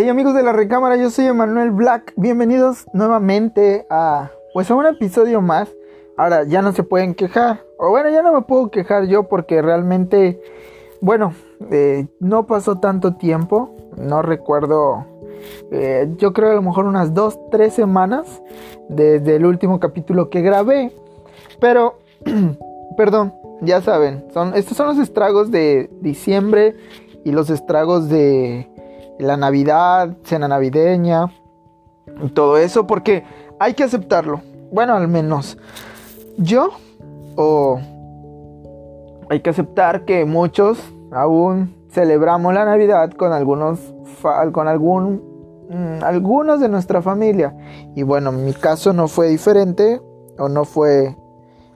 Hey amigos de la recámara, yo soy Emanuel Black. Bienvenidos nuevamente a pues a un episodio más. Ahora ya no se pueden quejar. O bueno, ya no me puedo quejar yo porque realmente, bueno, eh, no pasó tanto tiempo. No recuerdo. Eh, yo creo a lo mejor unas dos, tres semanas desde el último capítulo que grabé. Pero, perdón, ya saben, son, estos son los estragos de diciembre y los estragos de la Navidad, cena navideña, todo eso, porque hay que aceptarlo. Bueno, al menos yo, o hay que aceptar que muchos aún celebramos la Navidad con algunos, con algún, mm, algunos de nuestra familia. Y bueno, mi caso no fue diferente, o no fue,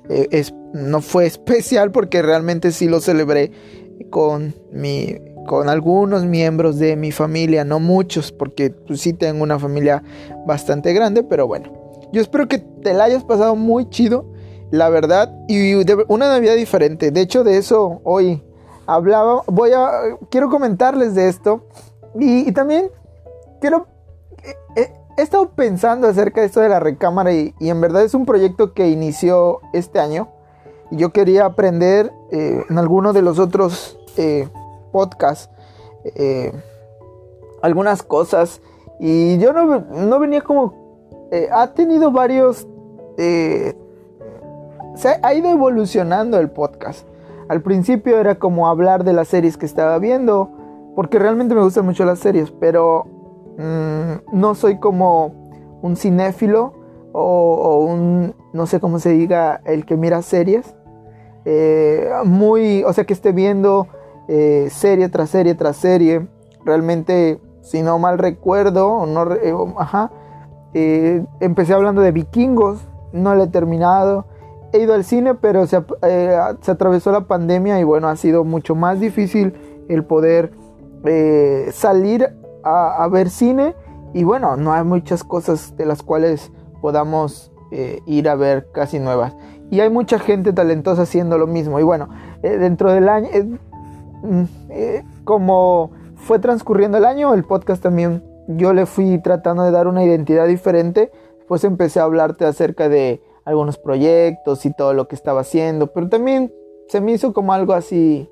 eh, no fue especial porque realmente sí lo celebré con mi con algunos miembros de mi familia, no muchos, porque pues, sí tengo una familia bastante grande, pero bueno. Yo espero que te la hayas pasado muy chido, la verdad, y una Navidad diferente. De hecho, de eso hoy hablaba, voy a, quiero comentarles de esto, y, también quiero, he, estado pensando acerca de esto de la recámara, y, en verdad es un proyecto que inició este año, y yo quería aprender eh, en alguno de los otros... Eh, podcast eh, algunas cosas y yo no, venía como... Eh, ha tenido varios... Eh, se ha ido evolucionando el podcast. Al principio era como hablar de las series que estaba viendo, porque realmente me gustan mucho las series, pero mm, no soy como un cinéfilo o, un, no sé cómo se diga, el que mira series. muy, o sea, que esté viendo eh, serie tras serie tras serie. Realmente, si no mal recuerdo, no, eh, ajá, eh, empecé hablando de vikingos, no lo he terminado. He ido al cine, pero se, atravesó la pandemia y bueno, ha sido mucho más difícil el poder salir a, ver cine. Y bueno, no hay muchas cosas de las cuales podamos ir a ver casi nuevas. Y hay mucha gente talentosa haciendo lo mismo. Y bueno, dentro del año, como fue transcurriendo el año, el podcast también yo le fui tratando de dar una identidad diferente. Pues empecé a hablarte acerca de algunos proyectos y todo lo que estaba haciendo, pero también se me hizo como algo así,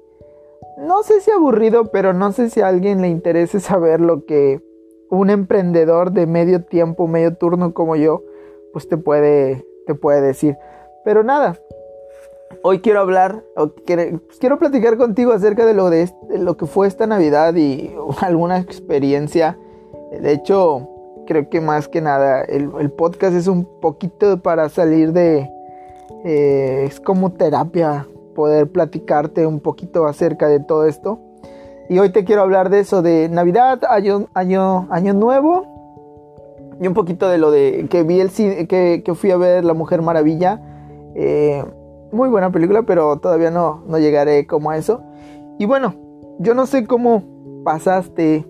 no sé si aburrido, pero no sé si a alguien le interese saber lo que un emprendedor de medio tiempo, medio turno como yo, pues te puede, te puede decir. Pero nada, hoy quiero hablar, pues quiero, platicar contigo acerca de lo, de, lo que fue esta Navidad y alguna experiencia. De hecho, creo que más que nada el, podcast es un poquito para salir de... Eh, es como terapia poder platicarte un poquito acerca de todo esto. Y hoy te quiero hablar de eso, de Navidad, año, año, año nuevo. Y un poquito de lo de que vi el que, que fui a ver La Mujer Maravilla. Eh, muy buena película, pero todavía no, no llegaré como a eso. Y bueno, yo no sé cómo pasaste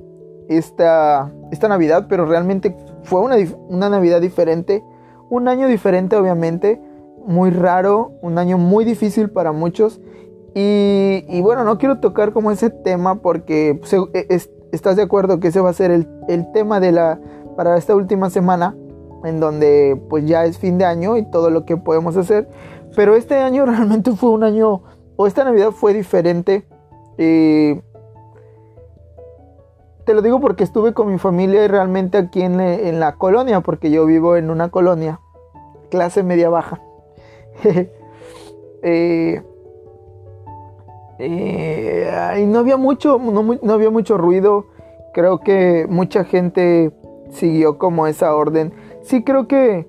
esta, esta Navidad, pero realmente fue una, una Navidad diferente. Un año diferente, obviamente. Muy raro, un año muy difícil para muchos. Y, y bueno, no quiero tocar como ese tema porque pues, e, estás de acuerdo que ese va a ser el, el tema de la, para esta última semana en donde pues ya es fin de año y todo lo que podemos hacer. Pero este año realmente fue un año, o esta Navidad fue diferente. te lo digo porque estuve con mi familia y realmente aquí en, la colonia, porque yo vivo en una colonia, clase media baja. Eh, eh, y no había mucho, no había mucho ruido. Creo que mucha gente siguió como esa orden. Sí creo que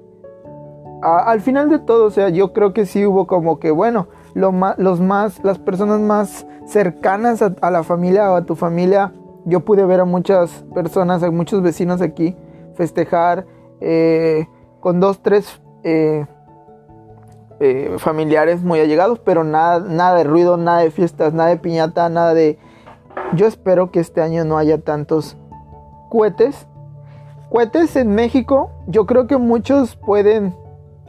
al final de todo, o sea, yo creo que sí hubo como que, bueno, lo los más, las personas más cercanas a, la familia o a tu familia, yo pude ver a muchas personas, a muchos vecinos aquí festejar eh, con dos, tres eh, eh, familiares muy allegados, pero nada, nada de ruido, nada de fiestas, nada de piñata, nada de... Yo espero que este año no haya tantos cohetes. Cohetes en México, yo creo que muchos pueden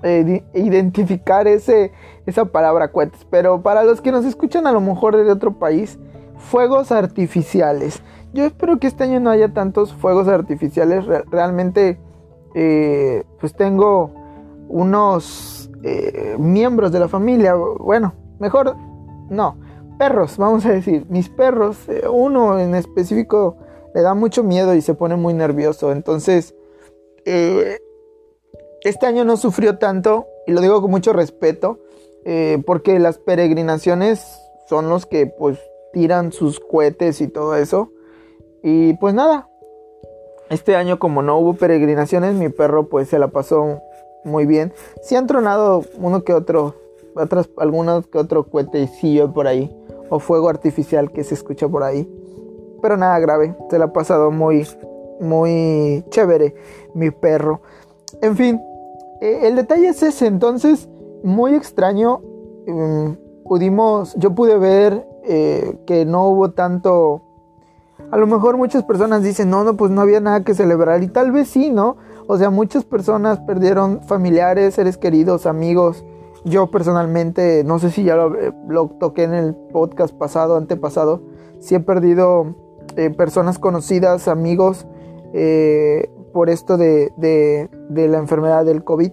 eh, identificar ese, esa palabra cohetes. Pero para los que nos escuchan a lo mejor de otro país, fuegos artificiales. yo espero que este año no haya tantos fuegos artificiales. realmente, eh, pues tengo unos eh, miembros de la familia, bueno, mejor no, perros, vamos a decir, mis perros, eh, uno en específico le da mucho miedo y se pone muy nervioso, entonces este año no sufrió tanto, y lo digo con mucho respeto, porque las peregrinaciones son los que pues tiran sus cohetes y todo eso. Y pues nada, este año como no hubo peregrinaciones, mi perro pues se la pasó muy bien. Sí han tronado uno que otro, otras, algunos que otro cohetecillo por ahí, o fuego artificial que se escucha por ahí. Pero nada grave, se la ha pasado muy, muy chévere mi perro. En fin, eh, el detalle es ese, entonces, muy extraño. Mm, pudimos, yo pude ver eh, que no hubo tanto a lo mejor muchas personas dicen, no, no, pues no había nada que celebrar. Y tal vez sí, ¿no? O sea, muchas personas perdieron familiares, seres queridos, amigos. Yo personalmente, no sé si ya lo, eh, toqué en el podcast pasado, antepasado, sí he perdido personas conocidas, amigos, por esto de, de, la enfermedad del COVID.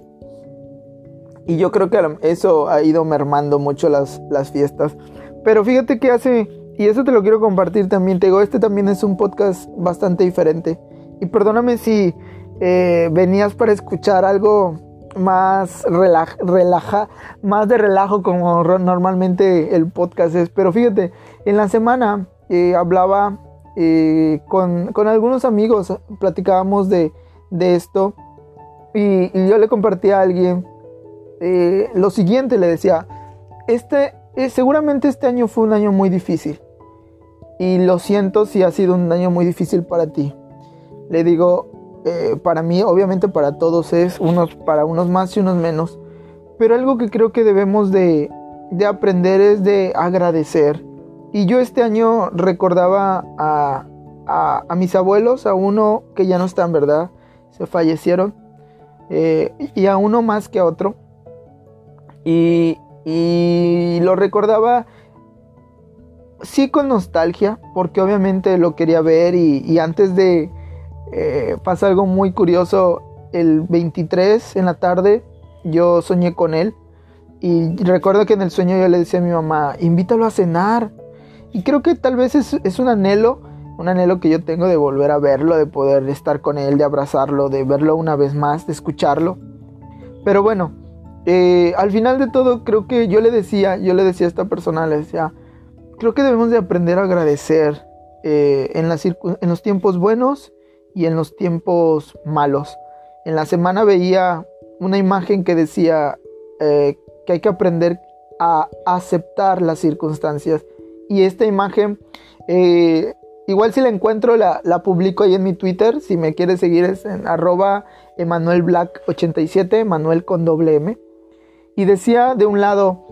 Y yo creo que eso ha ido mermando mucho las, las fiestas. Pero fíjate que hace y eso te lo quiero compartir también. Te digo, este también es un podcast bastante diferente. Y perdóname si eh, venías para escuchar algo más relaja, más de relajo como normalmente el podcast es. Pero fíjate, en la semana eh, hablaba eh, con, algunos amigos, platicábamos de, esto. Y, yo le compartí a alguien lo siguiente, le decía, este, seguramente este año fue un año muy difícil y lo siento si ha sido un año muy difícil para ti. Le digo, eh, para mí, obviamente para todos es, unos, para unos más y unos menos, pero algo que creo que debemos de, de aprender es de agradecer. Y yo este año recordaba a, a, mis abuelos, a uno que ya no están, ¿verdad? Se fallecieron. Eh, y a uno más que a otro. Y, y lo recordaba sí con nostalgia, porque obviamente lo quería ver y, antes de eh, pasa algo muy curioso, el 23 en la tarde yo soñé con él y recuerdo que en el sueño yo le decía a mi mamá, invítalo a cenar. Y creo que tal vez es, un anhelo, un anhelo que yo tengo de volver a verlo, de poder estar con él, de abrazarlo, de verlo una vez más, de escucharlo. Pero bueno, eh, al final de todo creo que yo le decía, yo le decía a esta persona, le decía, creo que debemos de aprender a agradecer eh, en, los tiempos buenos y en los tiempos malos. En la semana veía una imagen que decía eh, que hay que aprender a aceptar las circunstancias. Y esta imagen, eh, igual si la encuentro, la, publico ahí en mi Twitter. Si me quieres seguir es en arroba emanuelblack87, Manuel con doble M. Y decía de un lado,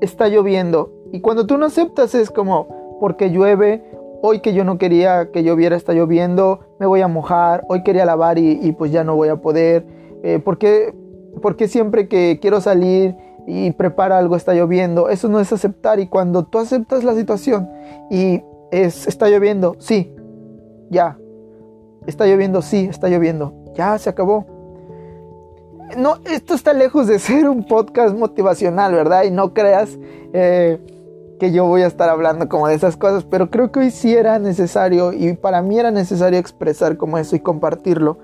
está lloviendo y cuando tú no aceptas es como, porque llueve, hoy que yo no quería que lloviera está lloviendo, me voy a mojar, hoy quería lavar y, pues ya no voy a poder, eh, porque, porque siempre que quiero salir y prepara algo está lloviendo, eso no es aceptar y cuando tú aceptas la situación y es, está lloviendo, sí, ya, está lloviendo, sí, está lloviendo, ya se acabó. No, esto está lejos de ser un podcast motivacional, ¿verdad? Y no creas eh, que yo voy a estar hablando como de esas cosas, pero creo que hoy sí era necesario y para mí era necesario expresar como eso y compartirlo.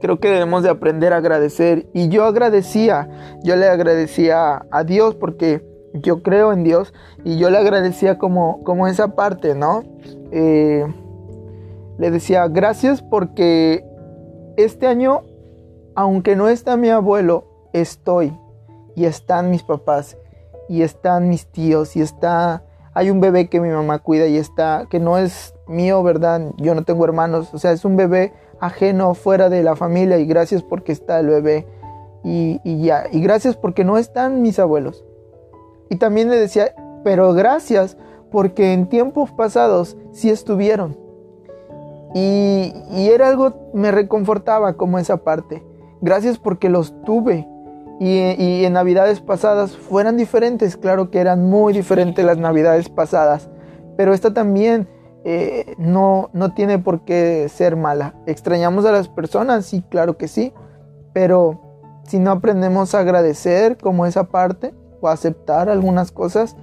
Creo que debemos de aprender a agradecer y yo agradecía, yo le agradecía a Dios porque yo creo en Dios y yo le agradecía como, como esa parte, ¿no? Eh, le decía gracias porque este año, aunque no está mi abuelo, estoy y están mis papás y están mis tíos y está hay un bebé que mi mamá cuida y está que no es mío, ¿verdad? Yo no tengo hermanos, o sea, es un bebé ajeno fuera de la familia y gracias porque está el bebé y, y ya, y gracias porque no están mis abuelos. Y también le decía, pero gracias porque en tiempos pasados sí estuvieron. Y, y era algo, me reconfortaba como esa parte. Gracias porque los tuve y, en navidades pasadas fueran diferentes. Claro que eran muy diferentes las navidades pasadas, pero esta también eh, no, no tiene por qué ser mala. ¿Extrañamos a las personas? Sí, claro que sí. Pero si no aprendemos a agradecer como esa parte o aceptar algunas cosas,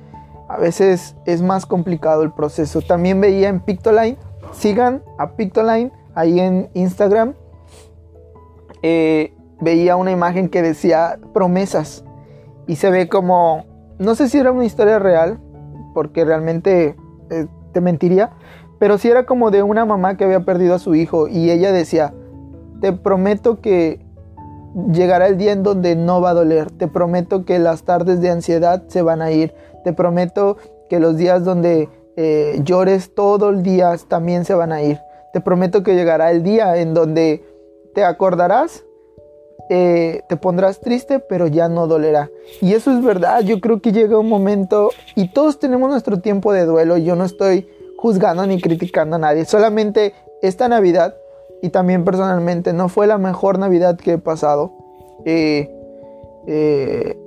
a veces es más complicado el proceso. También veía en Pictoline, sigan a Pictoline ahí en Instagram. Eh, veía una imagen que decía promesas y se ve como, no sé si era una historia real, porque realmente eh, te mentiría, pero si era como de una mamá que había perdido a su hijo y ella decía, te prometo que llegará el día en donde no va a doler, te prometo que las tardes de ansiedad se van a ir, te prometo que los días donde eh, llores todo el día también se van a ir, te prometo que llegará el día en donde te acordarás eh, te pondrás triste, pero ya no dolerá. Y eso es verdad, yo creo que llega un momento y todos tenemos nuestro tiempo de duelo, yo no estoy juzgando ni criticando a nadie. Solamente esta Navidad y también personalmente no fue la mejor Navidad que he pasado. Eh, eh,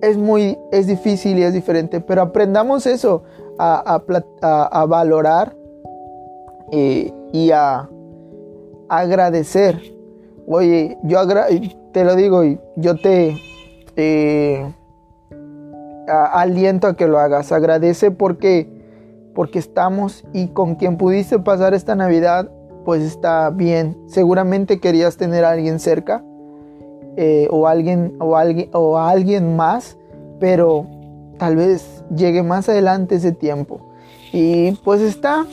es muy, es difícil y es diferente, pero aprendamos eso, a, valorar y a, agradecer. Oye, yo te lo digo y yo te aliento a que lo hagas. Agradece porque porque estamos y con quien pudiste pasar esta Navidad, pues está bien. Seguramente querías tener a alguien cerca eh, o, alguien, o, alguien, o a alguien más, pero tal vez llegue más adelante ese tiempo. Y pues está,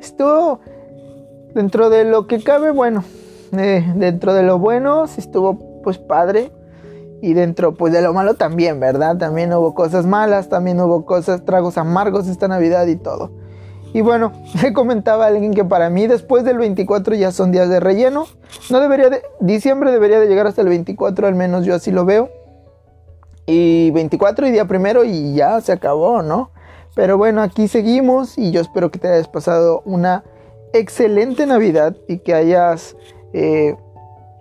estuvo dentro de lo que cabe, bueno, dentro de lo bueno, estuvo pues padre. Y dentro pues de lo malo también, ¿verdad? También hubo cosas malas, también hubo cosas, tragos amargos esta Navidad y todo. Y bueno, le comentaba a alguien que para mí después del 24 ya son días de relleno. No debería de, diciembre debería de llegar hasta el 24, al menos yo así lo veo. Y 24 y día primero y ya se acabó, ¿no? Pero bueno, aquí seguimos y yo espero que te hayas pasado una excelente Navidad y que hayas eh,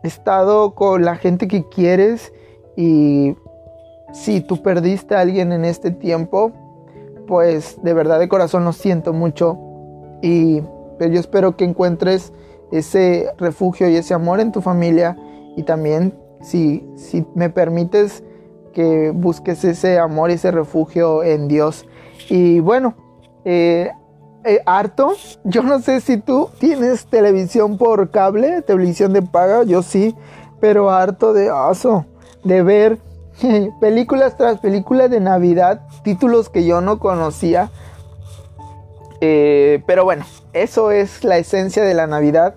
estado con la gente que quieres y si tú perdiste a alguien en este tiempo, pues de verdad de corazón lo siento mucho y pero yo espero que encuentres ese refugio y ese amor en tu familia y también si, si me permites que busques ese amor y ese refugio en Dios. Y bueno, eh, eh, harto, yo no sé si tú tienes televisión por cable, televisión de paga, yo sí, pero harto de oso de ver películas tras películas de Navidad, títulos que yo no conocía. Eh, pero bueno, eso es la esencia de la Navidad.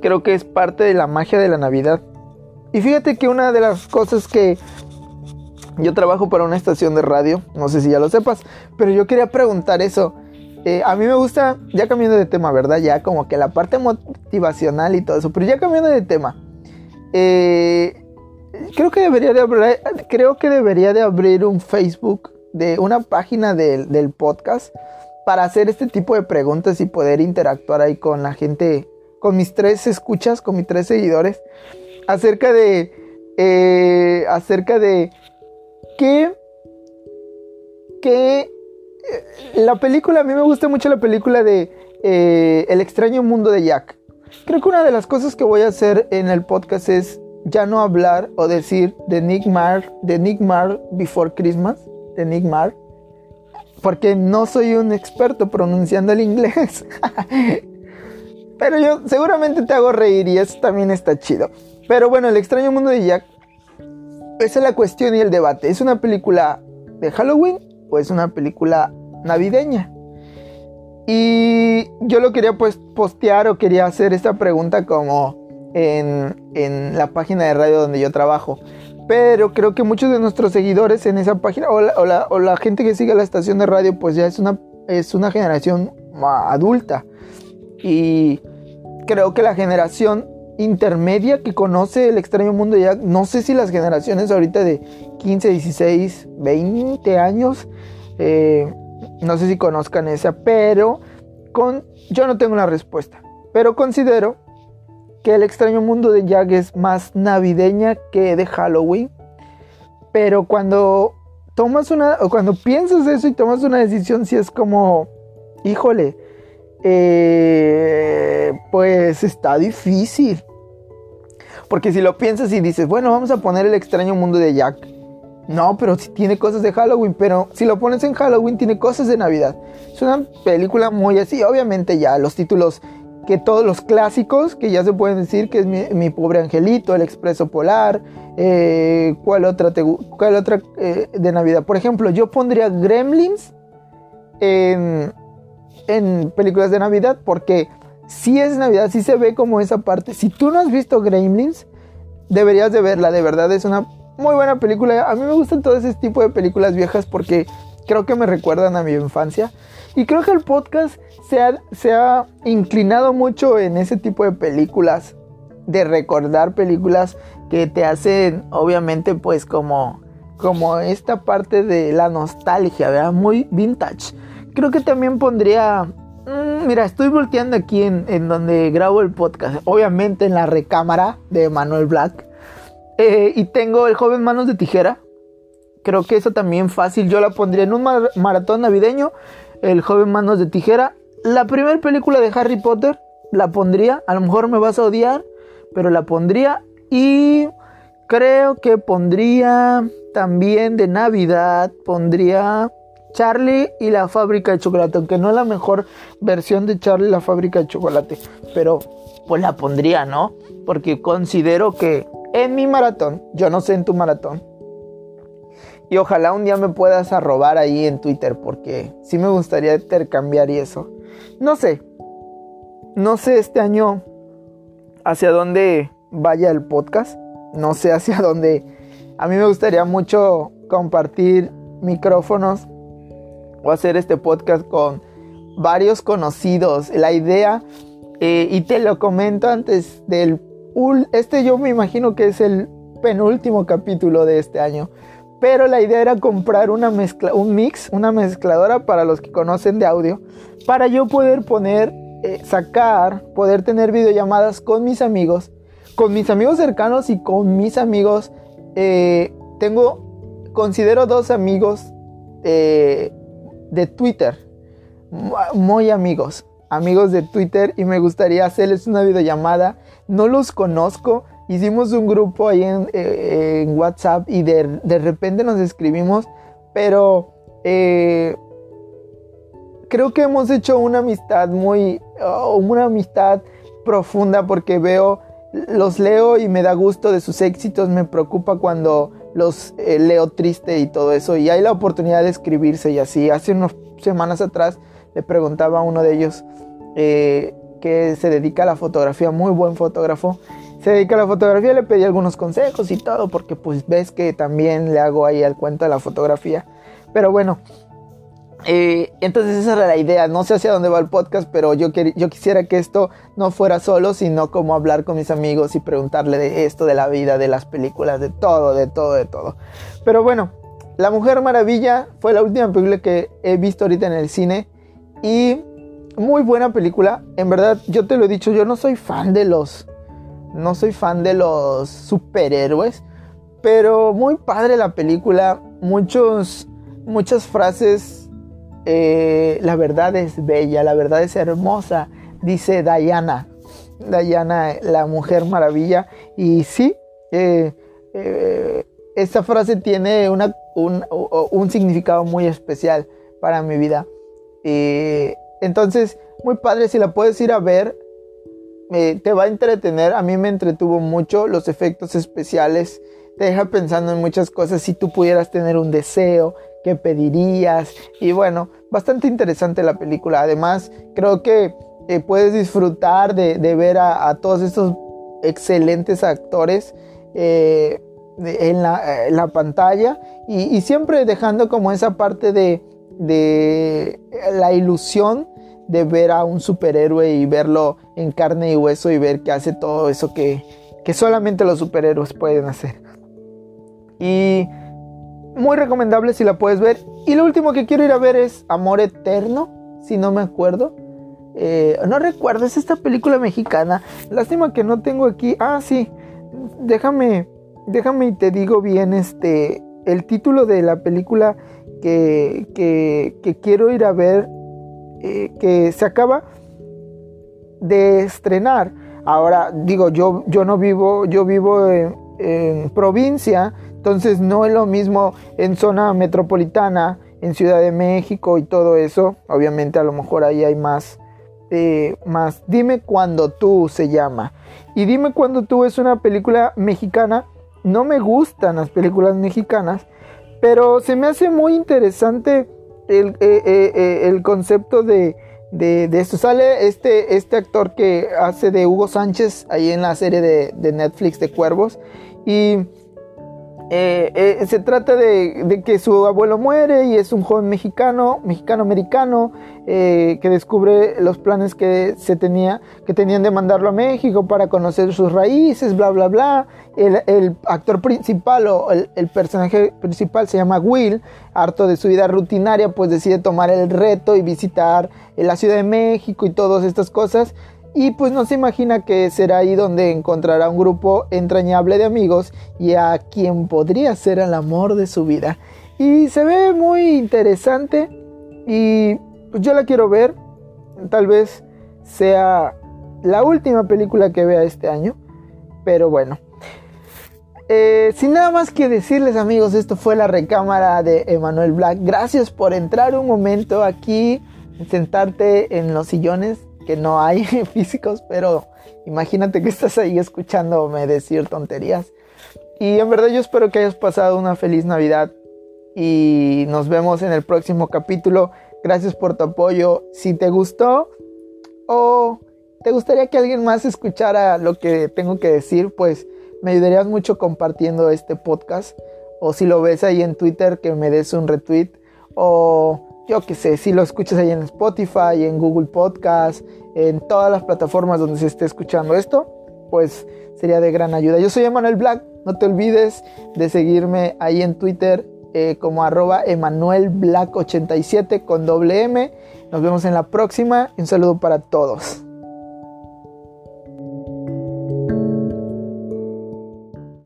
Creo que es parte de la magia de la Navidad. Y fíjate que una de las cosas que yo trabajo para una estación de radio, no sé si ya lo sepas, pero yo quería preguntar eso. Eh, a mí me gusta, ya cambiando de tema, ¿verdad? Ya como que la parte motivacional y todo eso, pero ya cambiando de tema. Eh, creo que debería de abrir, creo que debería de abrir un Facebook de una página del podcast para hacer este tipo de preguntas y poder interactuar ahí con la gente, con mis tres escuchas, con mis tres seguidores, acerca de, eh, acerca de qué, qué, la película, a mí me gusta mucho la película de eh, El extraño mundo de Jack. Creo que una de las cosas que voy a hacer en el podcast es ya no hablar o decir de Nick Mar, de Nick Mar Before Christmas, de Nick Mar, porque no soy un experto pronunciando el inglés. Pero yo seguramente te hago reír y eso también está chido. Pero bueno, El extraño mundo de Jack, esa es la cuestión y el debate. ¿Es una película de Halloween o es una película navideña? Y yo lo quería pues postear o quería hacer esta pregunta como en, la página de radio donde yo trabajo. Pero creo que muchos de nuestros seguidores en esa página o la, o la, gente que sigue la estación de radio pues ya es una, es una generación adulta. Y creo que la generación intermedia que conoce el extraño mundo ya, no sé si las generaciones ahorita de 15, 16, 20 años, eh, no sé si conozcan esa, pero con, yo no tengo la respuesta. Pero considero que el extraño mundo de Jack es más navideña que de Halloween. Pero cuando tomas una, o cuando piensas eso y tomas una decisión, si es como, híjole, eh, pues está difícil. Porque si lo piensas y dices, bueno, vamos a poner el extraño mundo de Jack. No, pero si tiene cosas de Halloween, pero si lo pones en Halloween tiene cosas de Navidad. Es una película muy así, obviamente ya los títulos que todos los clásicos que ya se pueden decir que es mi, pobre angelito, el expreso polar, eh, ¿cuál otra, cuál otra eh, de Navidad? Por ejemplo, yo pondría Gremlins en, en películas de Navidad porque si es Navidad, si se ve como esa parte. Si tú no has visto Gremlins, deberías de verla, de verdad es una muy buena película. A mí me gustan todo ese tipo de películas viejas porque creo que me recuerdan a mi infancia. Y creo que el podcast se ha, inclinado mucho en ese tipo de películas, de recordar películas que te hacen, obviamente, pues como, como esta parte de la nostalgia, ¿verdad? Muy vintage. Creo que también pondría mm, mira, estoy volteando aquí en, en, donde grabo el podcast. Obviamente en la recámara de Manuel Black. Eh, y tengo el joven Manos de Tijera. Creo que eso también fácil. Yo la pondría en un maratón navideño. El joven Manos de Tijera. La primera película de Harry Potter la pondría. A lo mejor me vas a odiar. Pero la pondría. Y creo que pondría también de Navidad. Pondría Charlie y la fábrica de chocolate. Aunque no es la mejor versión de Charlie y la fábrica de chocolate. Pero pues la pondría, ¿no? Porque considero que en mi maratón, yo no sé en tu maratón. Y ojalá un día me puedas arrobar ahí en Twitter porque sí me gustaría intercambiar y eso. No sé. No sé este año hacia dónde vaya el podcast. No sé hacia dónde. A mí me gustaría mucho compartir micrófonos o hacer este podcast con varios conocidos. La idea, eh, y te lo comento antes del este yo me imagino que es el penúltimo capítulo de este año. Pero la idea era comprar una mezcla, un mix, una mezcladora para los que conocen de audio, para yo poder poner, eh, sacar, poder tener videollamadas con mis amigos, con mis amigos cercanos y con mis amigos. Eh, tengo, considero dos amigos eh, de Twitter, muy amigos, amigos de Twitter y me gustaría hacerles una videollamada no los conozco. Hicimos un grupo ahí en, eh, WhatsApp y de, repente nos escribimos, pero eh, creo que hemos hecho una amistad muy, oh, una amistad profunda porque veo, los leo y me da gusto de sus éxitos, me preocupa cuando los eh, leo triste y todo eso, y hay la oportunidad de escribirse y así. Hace unas semanas atrás le preguntaba a uno de ellos, que se dedica a la fotografía, muy buen fotógrafo. Se dedica a la fotografía, le pedí algunos consejos y todo, porque pues ves que también le hago ahí al cuento de la fotografía. Pero bueno, eh, entonces esa era la idea. No sé hacia dónde va el podcast, pero yo, yo quisiera que esto no fuera solo, sino como hablar con mis amigos y preguntarle de esto, de la vida, de las películas, de todo, de todo, de todo. Pero bueno, La Mujer Maravilla fue la última película que he visto ahorita en el cine y muy buena película. En verdad, yo te lo he dicho, yo no soy fan de los. No soy fan de los superhéroes. Pero muy padre la película. Muchos. Muchas frases. Eh, la verdad es bella, la verdad es hermosa. Dice Diana. Diana, la mujer maravilla. Y sí, eh, eh, esta frase tiene un, un, significado muy especial para mi vida. Entonces, muy padre, si la puedes ir a ver, te va a entretener. A mí me entretuvo mucho los efectos especiales. Te deja pensando en muchas cosas. Si tú pudieras tener un deseo, ¿qué pedirías? Y bueno, bastante interesante la película. Además, creo que eh, puedes disfrutar de, ver a, todos estos excelentes actores eh, en, la, pantalla y, siempre dejando como esa parte de, de la ilusión de ver a un superhéroe y verlo en carne y hueso y ver que hace todo eso que, solamente los superhéroes pueden hacer. Y muy recomendable si la puedes ver. Y lo último que quiero ir a ver es Amor Eterno, si no me acuerdo. Eh, no recuerdo, es esta película mexicana. Lástima que no tengo aquí. Ah, sí. Déjame, déjame y te digo bien este. El título de la película que, que quiero ir a ver eh, que se acaba de estrenar. Ahora digo, yo, yo no vivo, yo vivo en, provincia, entonces no es lo mismo en zona metropolitana, en Ciudad de México y todo eso. Obviamente a lo mejor ahí hay más, eh, más. Dime cuando tú se llama. Y dime cuando tú es una película mexicana. No me gustan las películas mexicanas, pero se me hace muy interesante el, eh, el concepto de de, esto. Sale este, este actor que hace de Hugo Sánchez ahí en la serie de, de Netflix de Cuervos. Y eh, eh, se trata de, que su abuelo muere y es un joven mexicano, mexicano-americano, eh, que descubre los planes que se tenía, que tenían de mandarlo a México para conocer sus raíces, bla, bla, bla. El, actor principal o el, el, personaje principal se llama Will, harto de su vida rutinaria, pues decide tomar el reto y visitar la Ciudad de México y todas estas cosas. Y pues no se imagina que será ahí donde encontrará un grupo entrañable de amigos y a quien podría ser el amor de su vida. Y se ve muy interesante y yo la quiero ver. Tal vez sea la última película que vea este año. Pero bueno. Eh, sin nada más que decirles amigos, esto fue la recámara de Emanuel Black. Gracias por entrar un momento aquí, sentarte en los sillones que no hay físicos, pero imagínate que estás ahí escuchándome decir tonterías. Y en verdad yo espero que hayas pasado una feliz Navidad y nos vemos en el próximo capítulo. Gracias por tu apoyo. Si te gustó o te gustaría que alguien más escuchara lo que tengo que decir, pues me ayudarías mucho compartiendo este podcast. O si lo ves ahí en Twitter, que me des un retweet. O yo que sé, si lo escuchas ahí en Spotify, en Google Podcast, en todas las plataformas donde se esté escuchando esto, pues sería de gran ayuda. Yo soy Emanuel Black, no te olvides de seguirme ahí en Twitter eh, como arroba Emanuel Black 87 con doble M. Nos vemos en la próxima un saludo para todos.